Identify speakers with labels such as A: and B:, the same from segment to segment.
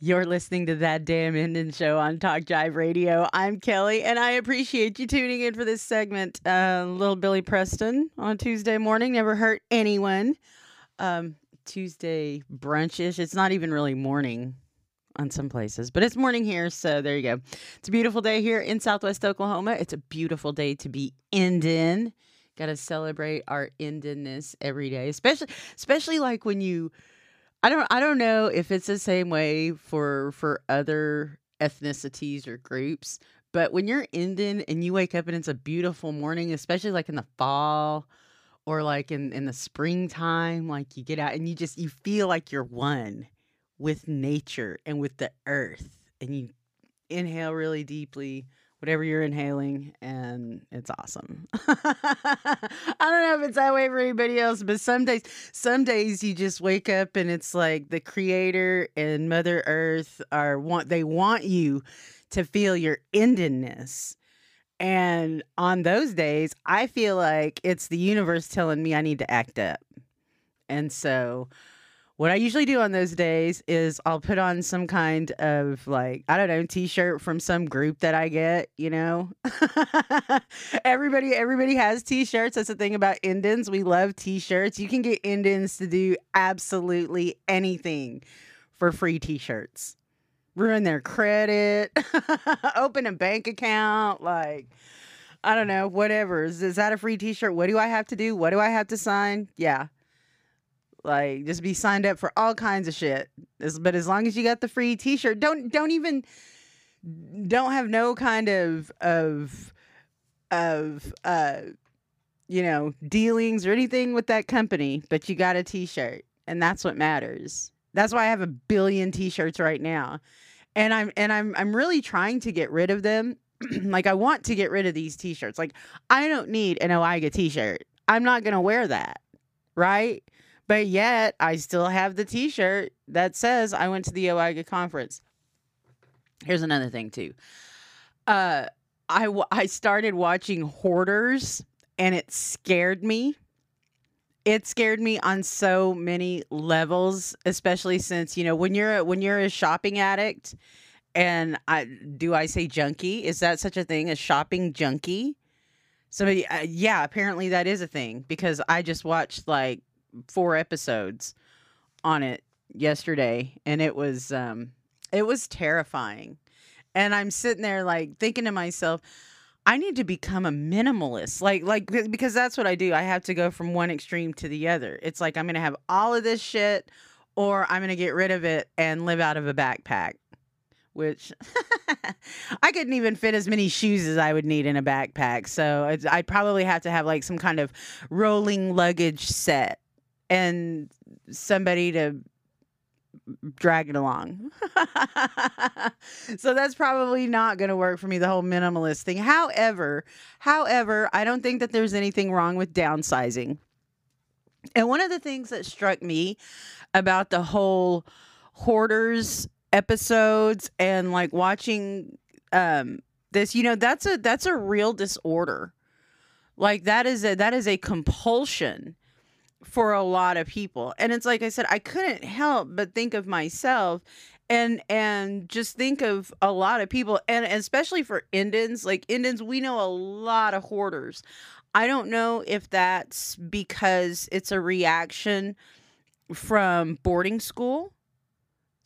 A: You're listening to that damn Indian show on Talk Jive Radio. I'm Kelly, and I appreciate you tuning in for this segment. Uh, little Billy Preston on Tuesday morning never hurt anyone. Um, Tuesday brunchish. It's not even really morning on some places, but it's morning here. So there you go. It's a beautiful day here in Southwest Oklahoma. It's a beautiful day to be Indian. Got to celebrate our Indianness every day, especially especially like when you I don't I don't know if it's the same way for for other ethnicities or groups, but when you're Indian and you wake up and it's a beautiful morning, especially like in the fall or like in in the springtime, like you get out and you just you feel like you're one with nature and with the earth and you inhale really deeply whatever you're inhaling, and it's awesome. I don't know if it's that way for anybody else, but some days, some days you just wake up and it's like the Creator and Mother Earth are want they want you to feel your Indianness. And on those days, I feel like it's the universe telling me I need to act up. And so what I usually do on those days is I'll put on some kind of like, I don't know, t-shirt from some group that I get, you know. everybody everybody has t-shirts. That's the thing about Indians. We love t-shirts. You can get Indians to do absolutely anything for free t-shirts. Ruin their credit, open a bank account, like I don't know, whatever. Is, is that a free t-shirt? What do I have to do? What do I have to sign? Yeah like just be signed up for all kinds of shit. but as long as you got the free t-shirt, don't don't even don't have no kind of of of uh you know, dealings or anything with that company, but you got a t-shirt and that's what matters. That's why I have a billion t-shirts right now. And I'm and I'm I'm really trying to get rid of them. like I want to get rid of these t-shirts. Like I don't need an Oiga t-shirt. I'm not to wear that. Right? But yet, I still have the t shirt that says I went to the Oiga conference. Here's another thing, too. Uh, I, I started watching Hoarders and it scared me. It scared me on so many levels, especially since, you know, when you're when you're a shopping addict and I do I say junkie? Is that such a thing as shopping junkie? Somebody, uh, yeah, apparently that is a thing because I just watched like four episodes on it yesterday and it was um it was terrifying. And I'm sitting there like thinking to myself, I need to become a minimalist. Like like because that's what I do. I have to go from one extreme to the other. It's like I'm going to have all of this shit or I'm going to get rid of it and live out of a backpack. Which I couldn't even fit as many shoes as I would need in a backpack. So I'd probably have to have like some kind of rolling luggage set and somebody to drag it along. so that's probably not going to work for me the whole minimalist thing. However, however, I don't think that there's anything wrong with downsizing. And one of the things that struck me about the whole hoarders episodes and like watching um this, you know, that's a that's a real disorder. Like that is a that is a compulsion for a lot of people. And it's like I said, I couldn't help but think of myself and and just think of a lot of people and especially for Indians, like Indians, we know a lot of hoarders. I don't know if that's because it's a reaction from boarding school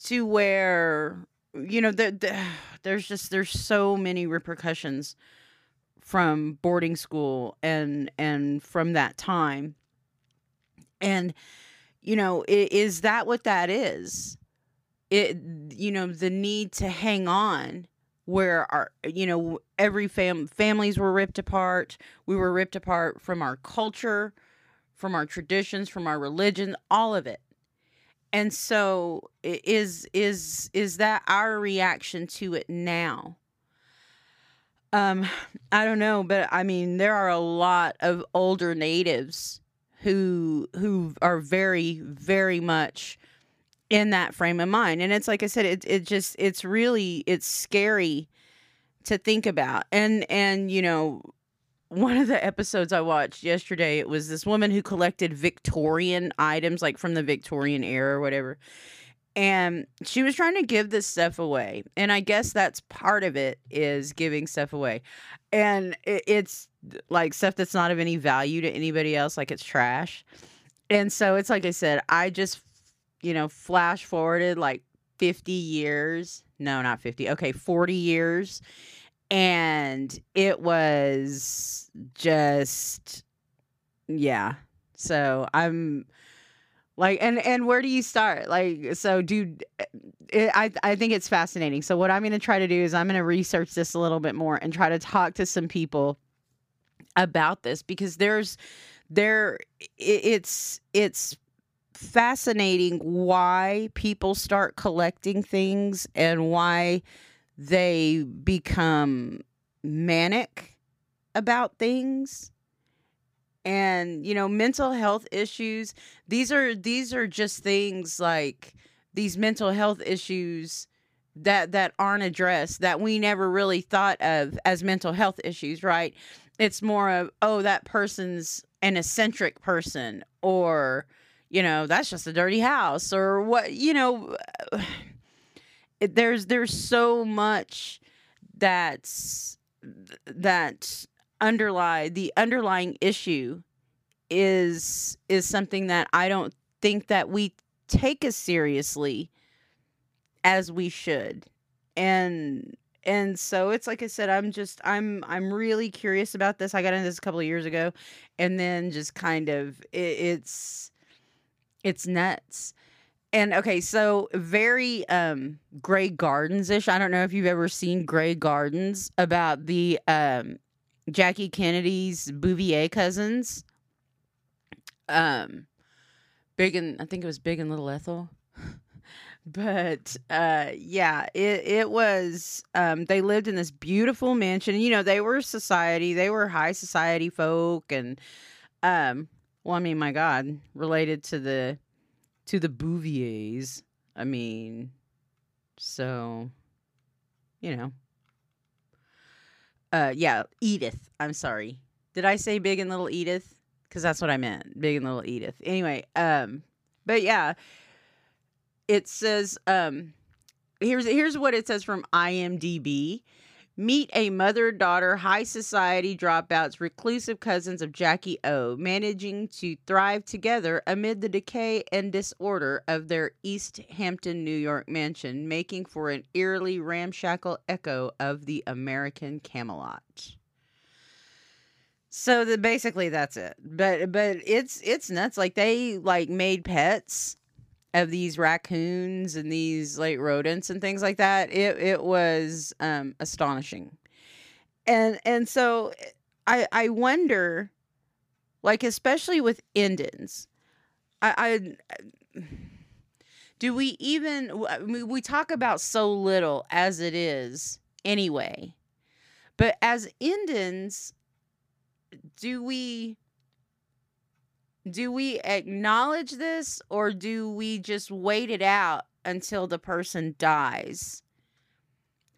A: to where you know the, the, there's just there's so many repercussions from boarding school and and from that time and, you know, is that what that is? It, you know, the need to hang on where our, you know, every fam families were ripped apart. We were ripped apart from our culture, from our traditions, from our religion, all of it. And so is is is that our reaction to it now? Um I don't know, but I mean there are a lot of older natives who who are very very much in that frame of mind. And it's like i said it, it just it's really it's scary to think about. And and you know one of the episodes i watched yesterday it was this woman who collected victorian items like from the victorian era or whatever and she was trying to give this stuff away and i guess that's part of it is giving stuff away. And it's like stuff that's not of any value to anybody else like it's trash. And so it's like i said i just you know flash forwarded like 50 years no not 50 okay 40 years. And it was just yeah. So i'm like and and where do you start? Like so dude eh, it, i i think it's fascinating. So what i'm going to try to do is i'm going to research this a little bit more and try to talk to some people about this because there's there it's it's fascinating why people start collecting things and why they become manic about things and you know mental health issues these are these are just things like these mental health issues that that aren't addressed that we never really thought of as mental health issues right? It's more of oh that person's an eccentric person or you know that's just a dirty house or what you know there's there's so much that's that underlie the underlying issue is is something that I don't think that we take as seriously as we should. And and so it's like I said, I'm just I'm I'm really curious about this. I got into this a couple of years ago, and then just kind of it, it's it's nuts. And okay, so very um Grey Gardens ish. I don't know if you've ever seen Grey Gardens about the um Jackie Kennedy's Bouvier cousins. Um, Big and I think it was Big and Little Ethel. but uh yeah it it was um they lived in this beautiful mansion you know they were society they were high society folk and um well i mean my god related to the to the bouviers i mean so you know uh, yeah, Edith. I'm sorry. Did I say Big and Little Edith? Because that's what I meant. Big and Little Edith. Anyway, um, but yeah, it says um, here's here's what it says from IMDb. Meet a mother daughter high society dropouts, reclusive cousins of Jackie O, managing to thrive together amid the decay and disorder of their East Hampton, New York mansion, making for an eerily ramshackle echo of the American Camelot. So the, basically that's it. But but it's it's nuts. Like they like made pets of these raccoons and these like rodents and things like that it it was um astonishing. And and so i i wonder like especially with indians i i do we even we talk about so little as it is anyway but as indians do we do we acknowledge this or do we just wait it out until the person dies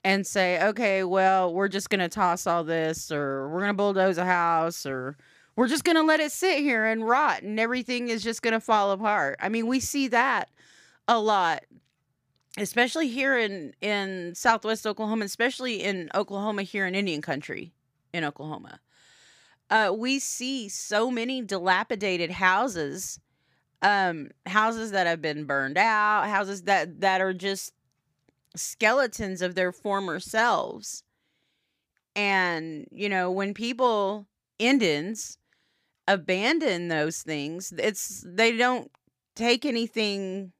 A: and say, okay, well, we're just going to toss all this or we're going to bulldoze a house or we're just going to let it sit here and rot and everything is just going to fall apart? I mean, we see that a lot especially here in in southwest oklahoma especially in oklahoma here in indian country in oklahoma uh, we see so many dilapidated houses, um, houses that have been burned out, houses that that are just skeletons of their former selves. And you know, when people Indians abandon those things, it's they don't take anything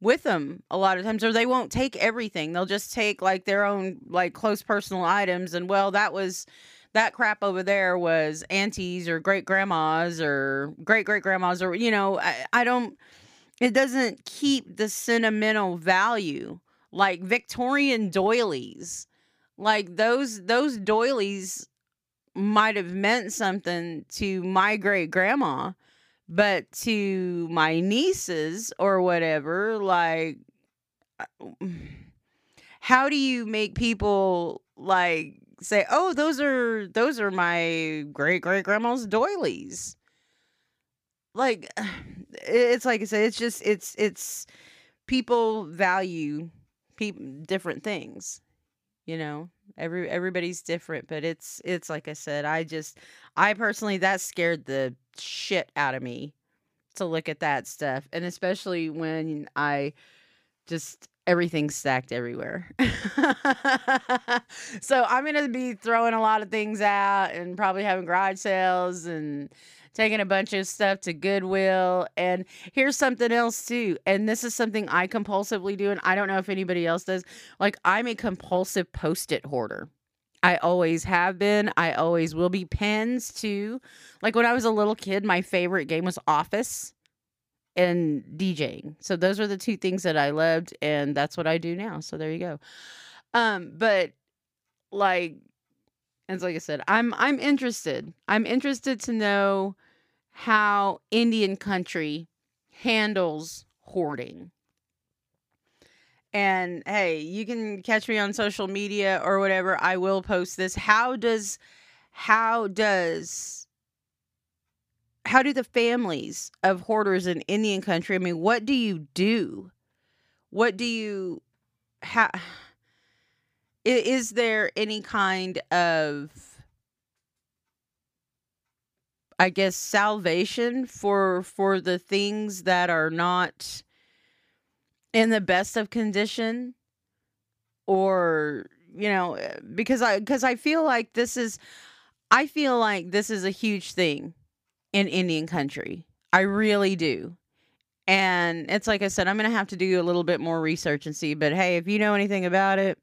A: with them a lot of times or they won't take everything they'll just take like their own like close personal items and well that was that crap over there was aunties or great grandmas or great great grandmas or you know I, I don't it doesn't keep the sentimental value like Victorian doilies. Like those those doilies might have meant something to my great grandma but to my nieces or whatever like uh, how do you make people like say, "Oh, those are those are my great great grandma's doilies." Like it's like I said, it's just it's it's people value people different things you know every everybody's different but it's it's like i said i just i personally that scared the shit out of me to look at that stuff and especially when i just everything's stacked everywhere so i'm gonna be throwing a lot of things out and probably having garage sales and taking a bunch of stuff to Goodwill. And here's something else too. And this is something I compulsively do, and I don't know if anybody else does. Like, I'm a compulsive post it hoarder. I always have been. I always will be. Pens too. Like when I was a little kid, my favorite game was Office and DJing. So those are the two things that I loved, and that's what I do now. So there you go. Um, but like, and like I said, I'm I'm interested. I'm interested to know how Indian country handles hoarding. And hey, you can catch me on social media or whatever. I will post this. How does how does how do the families of hoarders in Indian country? I mean, what do you do? What do you how is there any kind of I guess salvation for for the things that are not in the best of condition or you know eh, because I because I feel like this is I feel like this is a huge thing in Indian country. I really do. And it's like I said, I'm going to have to do a little bit more research and see. But hey, if you know anything about it,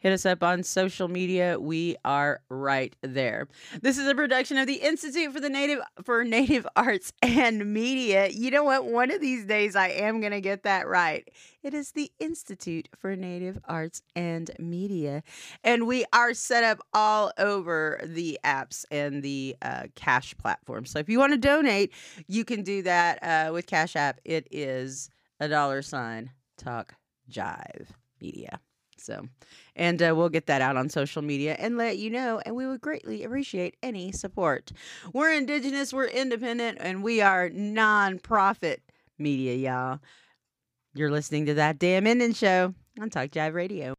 A: Hit us up on social media. We are right there. This is a production of the Institute for the Native for Native Arts and Media. You know what? One of these days I am going to get that right. It is the Institute for Native Arts and Media. And we are set up all over the apps and the uh, Cash platform. So if you want to donate, you can do that uh, with Cash App. It is a dollar sign talk jive media. So, and uh, we'll get that out on social media and let you know. And we would greatly appreciate any support. We're Indigenous, we're independent, and we are non-profit media, y'all. You're listening to that damn Indian show on Talk Jive Radio.